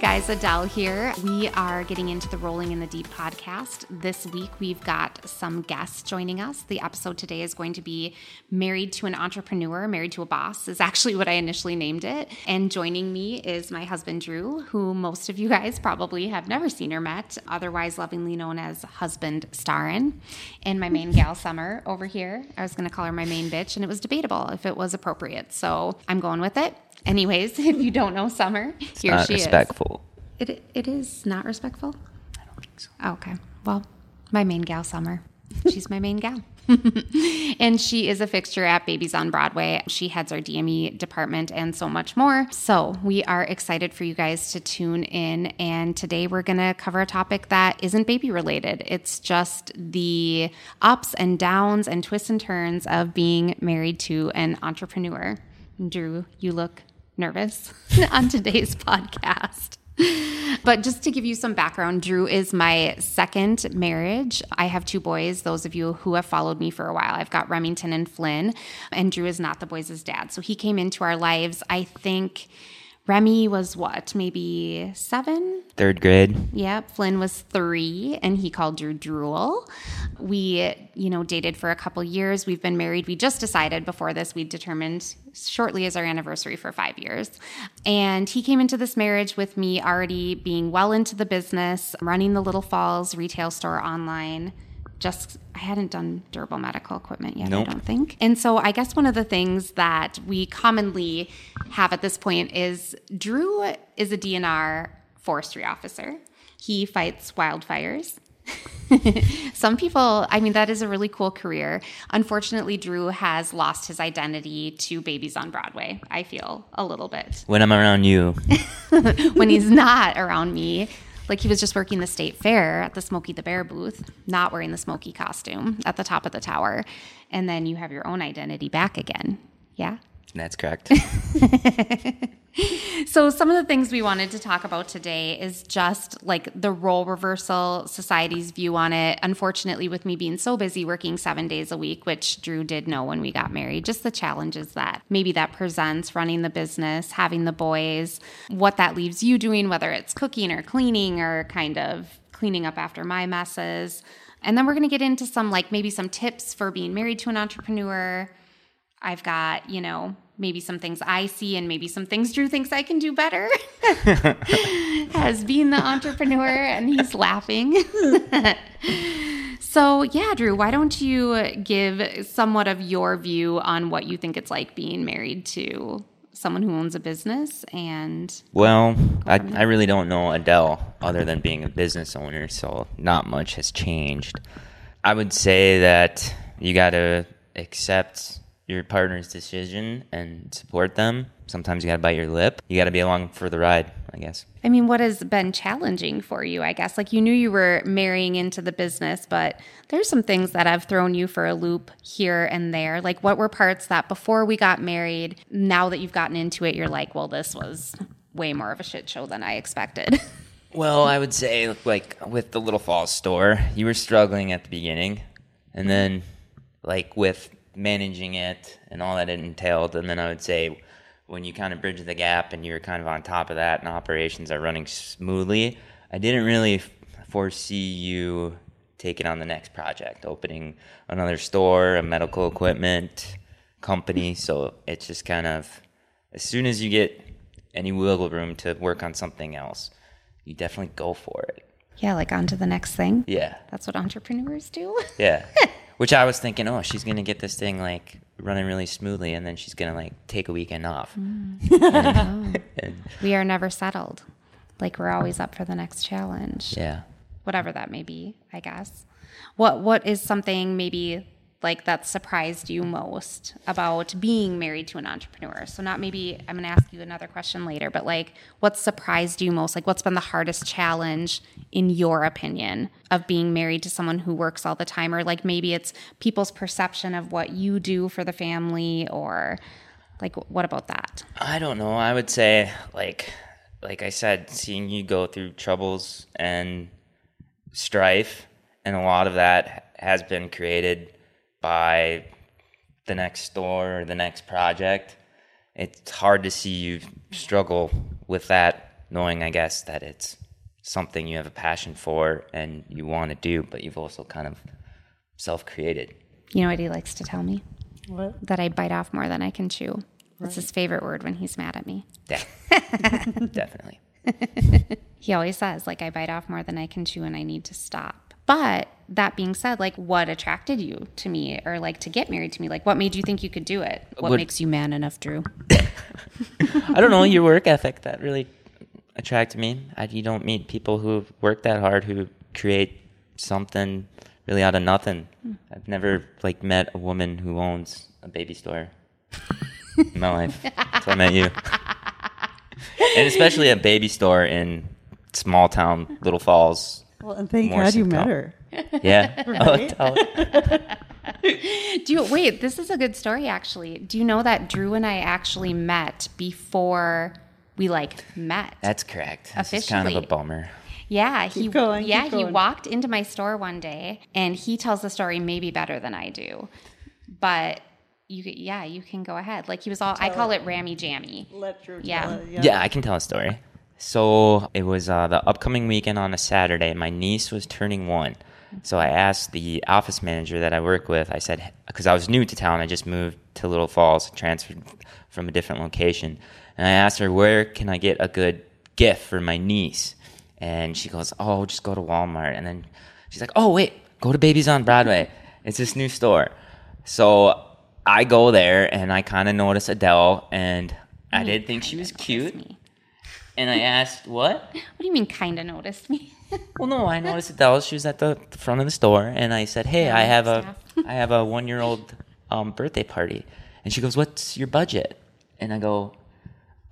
guys, Adelle here. We are getting into the Rolling in the Deep podcast. This week we've got some guests joining us. The episode today is going to be Married to an Entrepreneur, Married to a Boss, is actually what I initially named it. And joining me is my husband, Drew, who most of you guys probably have never seen or met, otherwise lovingly known as Husband Starin. And my main gal, Summer, over here. I was going to call her my main bitch, and it was debatable if it was appropriate. So I'm going with it. Anyways, if you don't know Summer, It's here not she respectful. is. It it is not respectful. I don't think so. Oh, okay. Well, my main gal, Summer. She's my main gal. and she is a fixture at Babies on Broadway. She heads our DME department and so much more. So, we are excited for you guys to tune in. And today we're going to cover a topic that isn't baby related. It's just the ups and downs and twists and turns of being married to an entrepreneur. Drew, you look nervous on today's podcast. But just to give you some background, Drew is my second marriage. I have two boys. Those of you who have followed me for a while, I've got Remington and Flynn, and Drew is not the boys' dad. So he came into our lives, I think. Remy was what, maybe seven? Third grade. Yep, Flynn was three, and he called Drew Drool. We, you know, dated for a couple years. We've been married. We just decided before this, we determined shortly as our anniversary for five years. And he came into this marriage with me already being well into the business, running the Little Falls retail store online. Just, I hadn't done durable medical equipment yet, Nope. I don't think. And so I guess one of the things that we commonly have at this point is Drew is a DNR forestry officer. He fights wildfires. Some people, I mean, that is a really cool career. Unfortunately, Drew has lost his identity to Babies on Broadway, I feel a little bit. When I'm around you, when he's not around me, like he was just working the state fair at the Smokey the Bear booth, not wearing the Smokey costume at the top of the tower. And then you have your own identity back again. Yeah. That's correct. So, some of the things we wanted to talk about today is just like the role reversal, society's view on it. Unfortunately, with me being so busy working seven days a week, which Drew did know when we got married, just the challenges that maybe that presents running the business, having the boys, what that leaves you doing, whether it's cooking or cleaning or kind of cleaning up after my messes. And then we're going to get into some, like maybe some tips for being married to an entrepreneur. I've got, you know, maybe some things I see and maybe some things Drew thinks I can do better as being the entrepreneur, and he's laughing. so, yeah, Drew, why don't you give somewhat of your view on what you think it's like being married to someone who owns a business and well, I, I really don't know Adelle other than being a business owner, so not much has changed. I would say that you got to accept your partner's decision and support them. Sometimes you got to bite your lip. You got to be along for the ride, I guess. I mean, what has been challenging for you, I guess? Like you knew you were marrying into the business, but there's some things that have thrown you for a loop here and there. Like what were parts that before we got married, now that you've gotten into it, you're like, well, this was way more of a shit show than I expected. Well, I would say like with the Little Falls store, you were struggling at the beginning, and then like with managing it and all that it entailed, and then I would say when you kind of bridge the gap and you're kind of on top of that and operations are running smoothly, I didn't really foresee you taking on the next project, opening another store, a medical equipment company. So it's just kind of as soon as you get any wiggle room to work on something else, you definitely go for it. Yeah, like on to the next thing. Yeah. That's what entrepreneurs do. Yeah. Which I was thinking, oh, she's gonna get this thing like running really smoothly, and then she's gonna like take a weekend off. Mm. and, we are never settled. Like we're always up for the next challenge. yeah. whatever that may be, I guess. What what is something maybe like that surprised you most about being married to an entrepreneur? So not maybe I'm going to ask you another question later, but like what surprised you most? Like what's been the hardest challenge in your opinion of being married to someone who works all the time or like maybe it's people's perception of what you do for the family or like what about that? I don't know. I would say like like I said, seeing you go through troubles and strife, and a lot of that has been created by the next store or the next project. It's hard to see you struggle with that knowing, I guess, that it's something you have a passion for and you want to do, but you've also kind of self created. You know what he likes to tell me? What? That I bite off more than I can chew. That's his favorite word when he's mad at me. Yeah, definitely. He always says, like, I bite off more than I can chew and I need to stop. But that being said, like, what attracted you to me or like to get married to me? Like, what made you think you could do it? What Would- makes you man enough, Drew? I don't know your work ethic that really attracted me. I, you don't meet people who work that hard who create something really out of nothing. Hmm. I've never like met a woman who owns a baby store in my life. Until I met you, and especially a baby store in small town Little Falls. Well, and thank God you met her. Yeah. Oh, Right? tell- Do you wait? This is a good story, actually. Do you know that Drew and I actually met before we like met? That's correct. This is kind of a bummer. Yeah, he going, yeah he walked into my store one day and he tells the story maybe better than I do, but you yeah you can go ahead. Like he was all I call it rammy jammy. Let Drew Yeah. tell it. Yeah. I can tell a story. So it was uh, the upcoming weekend on a Saturday. My niece was turning one. So I asked the office manager that I work with, I said, because I was new to town, I just moved to Little Falls, transferred from a different location. And I asked her, where can I get a good gift for my niece? And she goes, oh, just go to Walmart. And then she's like, oh, wait, go to Babies on Broadway. It's this new store. So I go there and I kind of notice Adelle, and I did think she was cute. Me. And I asked, what? What do you mean kind of noticed me? Well, no, I noticed Adelle. She was at the the front of the store, and I said, "Hey, I have a, I have a one-year-old um, birthday party," and she goes, "What's your budget?" And I go,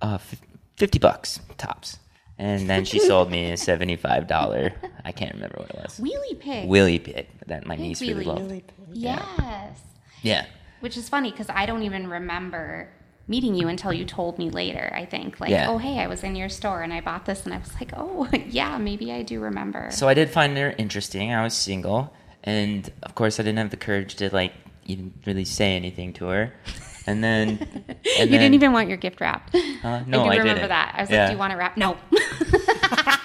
uh, fif- "50 bucks tops." And then she sold me a seventy-five dollar. I can't remember what it was. Wheelie pig. Willie pig that my niece really Wheelie. loved. Really yes. Yeah, Which is funny because I don't even remember meeting you until you told me later, I think. Like, Yeah. oh, hey, I was in your store and I bought this. And I was like, oh, yeah, maybe I do remember. So I did find her interesting. I was single, and of course, I didn't have the courage to like even really say anything to her. And then, and you then, didn't even want your gift wrapped. Uh, no, I do remember that. I was Yeah. like, do you want it wrapped? No.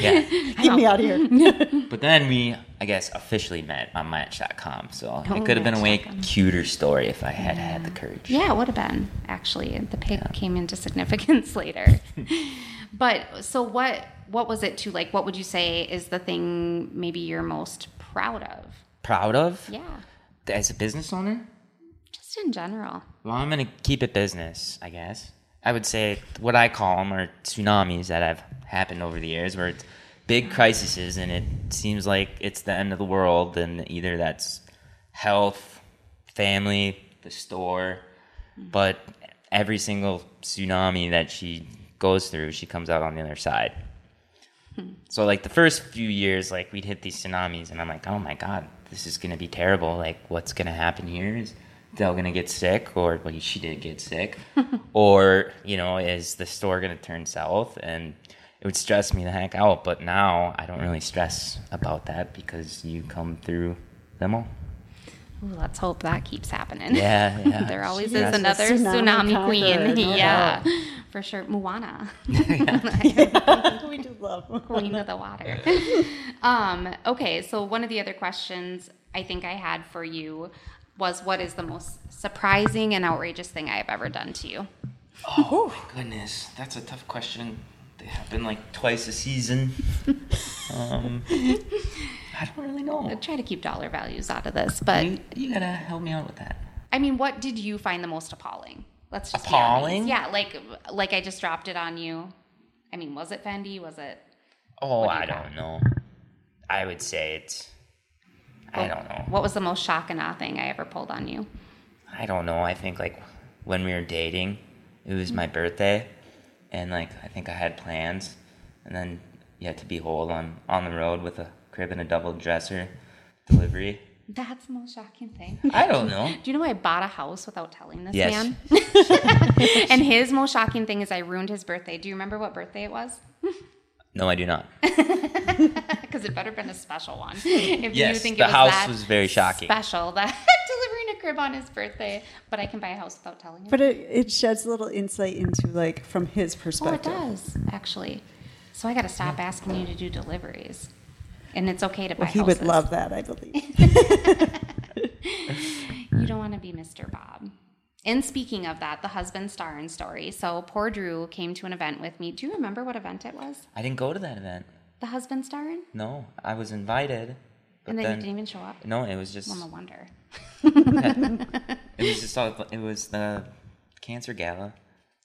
Yeah. Get me out of here. But then we, I guess, officially met on Match.com. So Oh, it could have been a way Match.com. cuter story if I had had the courage. yeah, it would have been, actually. The pig came into significance later. but so what what was it to like what would you say is the thing maybe you're most proud of? Proud of Yeah. as a business owner. Just in general. Well, I'm gonna keep it business, I guess. I would say what I call them are tsunamis that have happened over the years, where it's big crises and it seems like it's the end of the world, and either that's health, family, the store, but every single tsunami that she goes through, she comes out on the other side. So like the first few years, like we'd hit these tsunamis, and I'm like, oh my god, this is gonna be terrible. Like, what's gonna happen here? Is Dell gonna get sick, or well, she did get sick, or you know, is the store gonna turn south? And it would stress me the heck out. But now I don't really stress about that because you come through them all. Ooh, let's hope that keeps happening. Yeah, yeah. there always Yes. is another Tsunami tsunami, queen. no yeah, for sure. Moana, we do love. queen of the water. um, okay, so one of the other questions I think I had for you was, "What is the most surprising and outrageous thing I have ever done to you?" Oh my goodness, that's a tough question. Happen like twice a season. um, I don't really know. I try to keep dollar values out of this, but You, you gotta help me out with that. I mean, what did you find the most appalling? Let's just Appalling? Yeah, like like I just dropped it on you. I mean, was it Fendi? Was it? Oh, do I got? don't know. I would say it's. I don't know. What was the most shock and awe thing I ever pulled on you? I don't know. I think like when we were dating, it was my birthday, and like I think I had plans, and then yet to behold, I'm on the road with a crib and a double dresser delivery. That's the most shocking thing. I don't know. Do you know I bought a house without telling this Yes. man? and his most shocking thing is I ruined his birthday. Do you remember what birthday it was? No, I do not. Because it better been a special one. If you Yes, think the it was house was very shocking. Special that crib on his birthday, but I can buy a house without telling him. But it, it sheds a little insight into like from his perspective. Oh, it does actually. So I got to stop asking you to do deliveries, and it's okay to buy Well, he would love that, I believe. You don't want to be Mr. Bob. And speaking of that, the husband star and story. So poor Drew came to an event with me. Do you remember what event it was? I didn't go to that event. The husband starring? No, I was invited. But And then, then, you didn't even show up. no, it was just Well, no wonder. it was just all, it was the cancer gala,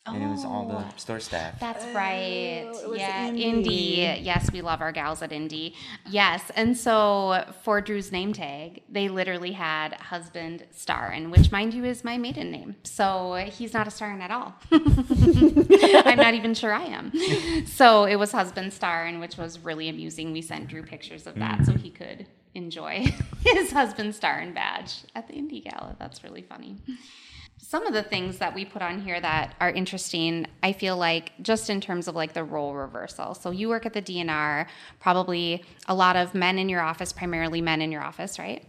and it was all Oh. the store staff. That's right. Oh, it was yeah, Indy. Indy. Yes, we love our gals at Indy. Yes, and so for Drew's name tag, they literally had husband Starin, which, mind you, is my maiden name. So he's not a Starin at all. I'm not even sure I am. So it was husband Starin, which was really amusing. We sent Drew pictures of that so he could enjoy his husband and badge at the Indy Gala. That's really funny. Some of the things that we put on here that are interesting i feel like just in terms of like the role reversal. So you work at the dnr probably a lot of men in your office primarily men in your office right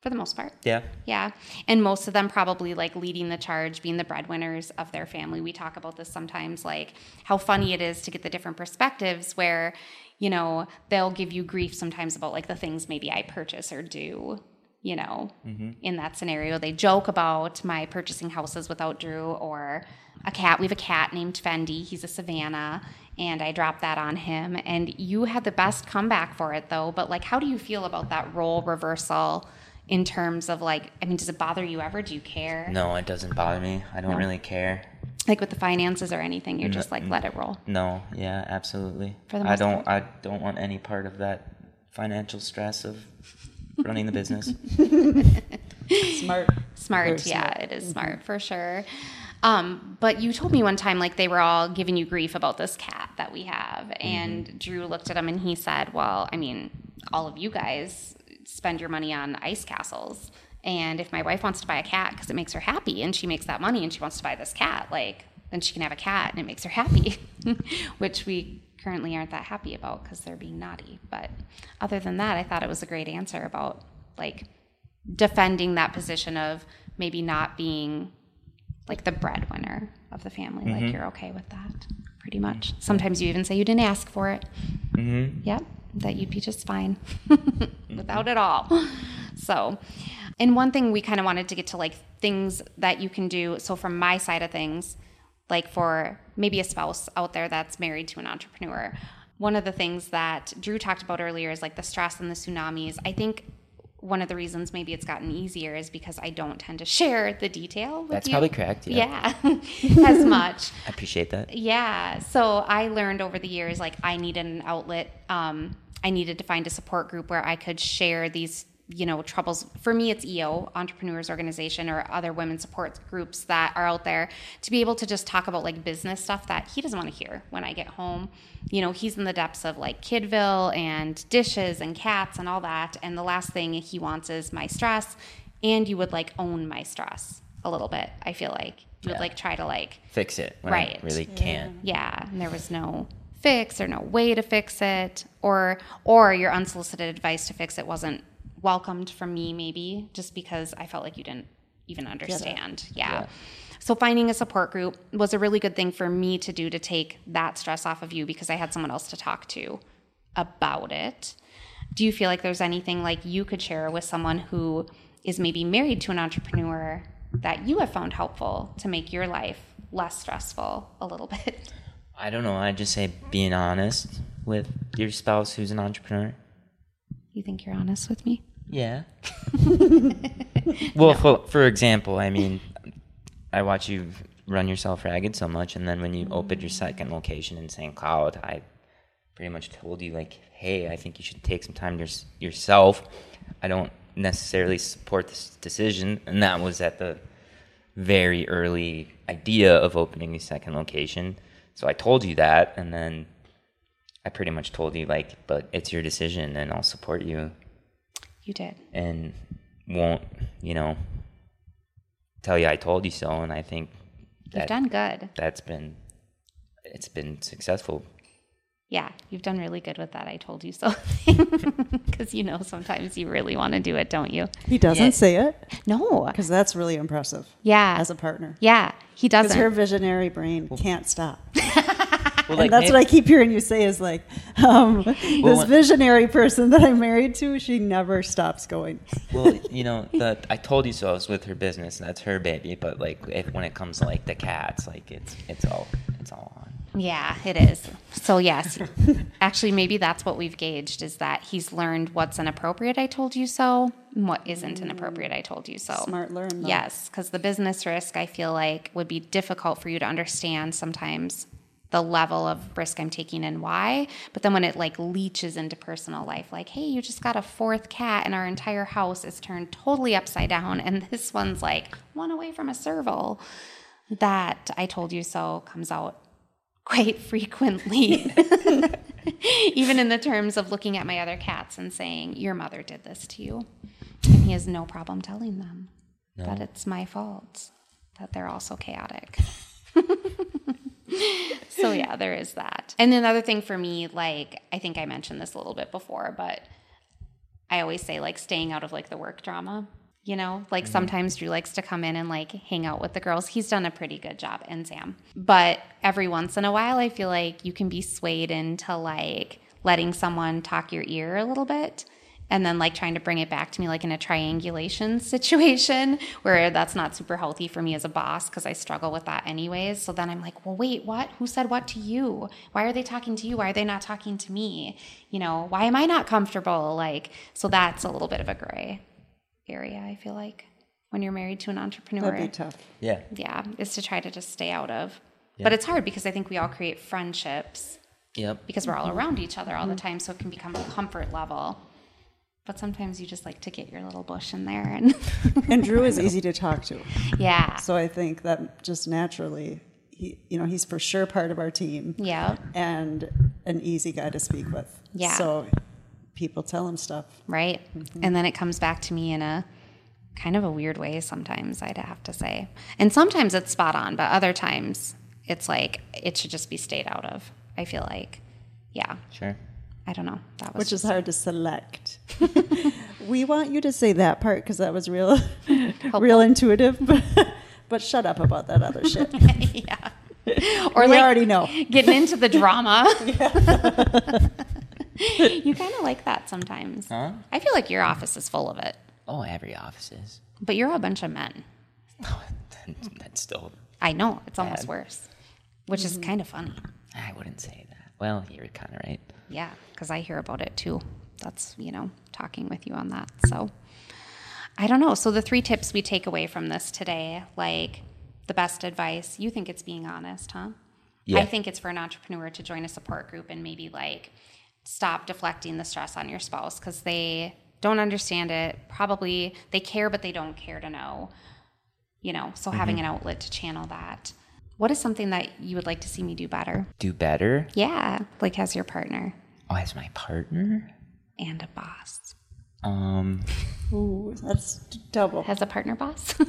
for the most part. Yeah, yeah. And most of them probably like leading the charge being the breadwinners of their family. We talk about this sometimes like how funny it is to get the different perspectives where you know they'll give you grief sometimes about like the things maybe i purchase or do you know mm-hmm. in that scenario. They joke about my purchasing houses without drew or a cat. We have a cat named fendi. He's a savannah and i dropped that on him. And you had the best comeback for it though. But like how do you feel about that role reversal in terms of like i mean does it bother you ever do you care no, it doesn't bother me. I don't No. really care. like with the finances or anything you're just like let it roll No, yeah, absolutely. For the I don't. I don't want any part of that financial stress of running the business. Smart. Smart, Very yeah, smart. it is smart for sure. Um, but you told me one time like they were all giving you grief about this cat that we have, and Drew looked at him and he said, "Well, I mean, all of you guys spend your money on ice castles, and if my wife wants to buy a cat because it makes her happy, and she makes that money, and she wants to buy this cat, like then she can have a cat and it makes her happy," which we currently aren't that happy about because they're being naughty. But other than that, I thought it was a great answer about like defending that position of maybe not being like the breadwinner of the family. Mm-hmm. Like you're okay with that, pretty much. Sometimes you even say you didn't ask for it. Mm-hmm. Yep, that you'd be just fine without it all. So, and one thing we kind of wanted to get to like things that you can do. So, from my side of things, like for maybe a spouse out there that's married to an entrepreneur, one of the things that Drew talked about earlier is like the stress and the tsunamis. I think one of the reasons maybe it's gotten easier is because I don't tend to share the detail. With That's you. probably correct, yeah. Yeah, as much. I appreciate that. Yeah. So I learned over the years, like I needed an outlet. Um, I needed to find a support group where I could share these, you know, troubles. For me, it's EO, Entrepreneurs Organization, or other women support groups that are out there to be able to just talk about like business stuff that he doesn't want to hear when I get home. You know, he's in the depths of like Kidville and dishes and cats and all that. And the last thing he wants is my stress. And you would like own my stress a little bit. I feel like you would like try to like Fix it. When Right. Really can't. yeah and there was no fix or no way to fix it or or your unsolicited advice to fix it wasn't welcomed from me maybe just because i felt like you didn't even understand yeah. so finding a support group was a really good thing for me to do to take that stress off of you because i had someone else to talk to about it do you feel like there's anything like you could share with someone who is maybe married to an entrepreneur that you have found helpful to make your life less stressful a little bit? I don't know. I just say being honest with your spouse who's an entrepreneur. You think you're honest with me? Yeah. well, for, for example, I mean, I watch you run yourself ragged so much, and then when you opened your mm-hmm. second location in St. Cloud, I pretty much told you like, hey, I think you should take some time to yours- yourself. I don't necessarily support this decision, and that was at the very early idea of opening a second location. So I told you that, and then I pretty much told you like, but it's your decision, and I'll support you You did. and won't, you know, tell you I told you so. And I think You've done good. that's been it's been successful. Yeah, you've done really good with that. I told you so. Because you know, sometimes you really want to do it, don't you? He doesn't Yeah. say it No. because that's really impressive Yeah. as a partner. yeah, he doesn't. her visionary brain can't stop. Well, and that's what I keep hearing you say is like, um, this what- visionary person that I'm married to, she never stops going. well, you know, the I told you so. I was with her business. That's her baby. But like, if, when it comes to like the cats, like it's it's all it's all on. Yeah, it is. So yes, actually, maybe that's what we've gauged is that he's learned what's inappropriate. I told you so, and what isn't inappropriate. I told you so. Smart learn. Though. Yes, because the business risk I feel like would be difficult for you to understand sometimes the level of risk I'm taking and why. But then when it like leaches into personal life, like, hey, you just got a fourth cat and our entire house is turned totally upside down, and this one's like one away from a serval. That I told you so comes out quite frequently. Even in the terms of looking at my other cats and saying, Your mother did this to you. And he has no problem telling them that it's my fault, that they're also chaotic. so, yeah, there is that. And another thing for me, like, I think I mentioned this a little bit before, but I always say, like, staying out of like the work drama. You know, like mm-hmm. sometimes Drew likes to come in and like hang out with the girls. He's done a pretty good job, and Sam. But every once in a while, I feel like you can be swayed into like letting someone talk your ear a little bit and then like trying to bring it back to me like in a triangulation situation where that's not super healthy for me as a boss because I struggle with that anyways. So then I'm like, well, wait, what? Who said what to you? Why are they talking to you? Why are they not talking to me? You know, why am I not comfortable? Like, so that's a little bit of a gray area, I feel like, when you're married to an entrepreneur That'd be tough. Yeah. yeah, is to try to just stay out of. Yeah. But it's hard because I think we all create friendships Yep. because we're all mm-hmm. around each other all the mm-hmm. time, so it can become a comfort level. But sometimes you just like to get your little bush in there, and And Drew is easy to talk to. yeah, So I think that just naturally, he, you know, he's for sure part of our team yeah, and an easy guy to speak with. Yeah. So people tell him stuff. right. Mm-hmm. And then it comes back to me in a kind of a weird way. Sometimes I'd have to say, and sometimes it's spot on, but other times it's like it should just be stayed out of. I feel like, yeah, Sure. I don't know. That was Which is just- hard to select. We want you to say that part because that was real, real intuitive. But, but shut up about that other shit. yeah. Or we like already know. getting into the drama. you kind of like that sometimes. Huh? I feel like your office is full of it, Oh, every office is. but you're a bunch of men. That's still. I know it's almost Bad. worse, which is mm-hmm. kind of funny. I wouldn't say that. Well, you're kind of right. Yeah, because I hear about it too. That's you know talking with you on that. So I don't know. So the three tips we take away from this today, like the best advice, you think it's being honest, huh? Yeah. I think it's for an entrepreneur to join a support group and maybe like stop deflecting the stress on your spouse because they don't understand it. Probably they care, but they don't care to know. You know, so having mm-hmm. an outlet to channel that. What is something that you would like to see me do better? Do better. Yeah, like as your partner Oh, as my partner. And a boss. Um. Ooh, that's double. Has a partner boss?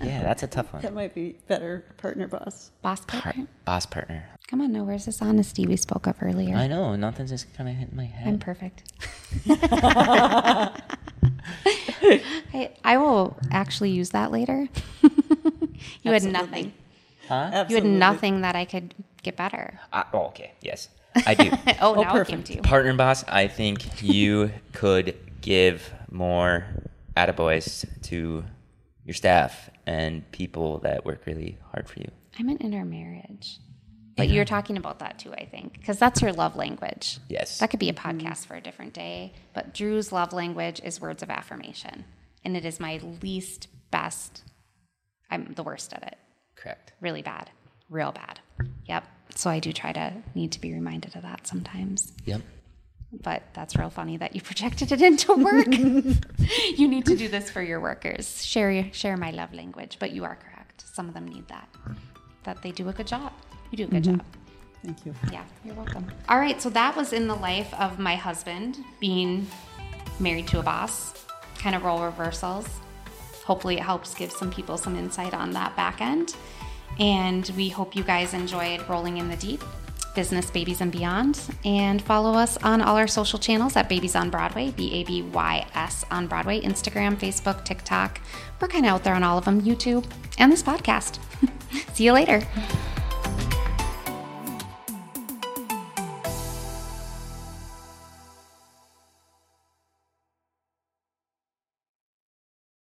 Yeah, that's a tough one. That might be better partner boss. boss Par- partner? boss partner. Come on, no, where's this honesty we spoke of earlier? I know. Nothing's just kind of hitting my head. I'm perfect. I, I will actually use that later. you had nothing. Huh? You had nothing that I could get better. Uh, oh, okay. Yes, I do. Oh, oh, now it perfect. came to you. partner boss, I think you could give more attaboys to your staff and people that work really hard for you. I meant in our marriage. But you're talking about that too, I think, because that's your love language. Yes. That could be a podcast for a different day. But Drew's love language is words of affirmation. And it is my least best. I'm the worst at it. Correct. Really bad. Real bad. Yep. So I do try to need to be reminded of that sometimes. Yep. But that's real funny that you projected it into work. you need to do this for your workers. Share your, share my love language, but you are correct. Some of them need that. That they do a good job. You do a good mm-hmm. job. Thank you. Yeah, you're welcome. All right, so that was in the life of my husband being married to a boss, kind of role reversals. Hopefully, it helps give some people some insight on that back end. And we hope you guys enjoyed Rolling in the Deep. Business Babies and Beyond. And follow us on all our social channels at Babies on Broadway, B A B Y S on Broadway, Instagram, Facebook, TikTok. We're kind of out there on all of them, YouTube, and this podcast. See you later.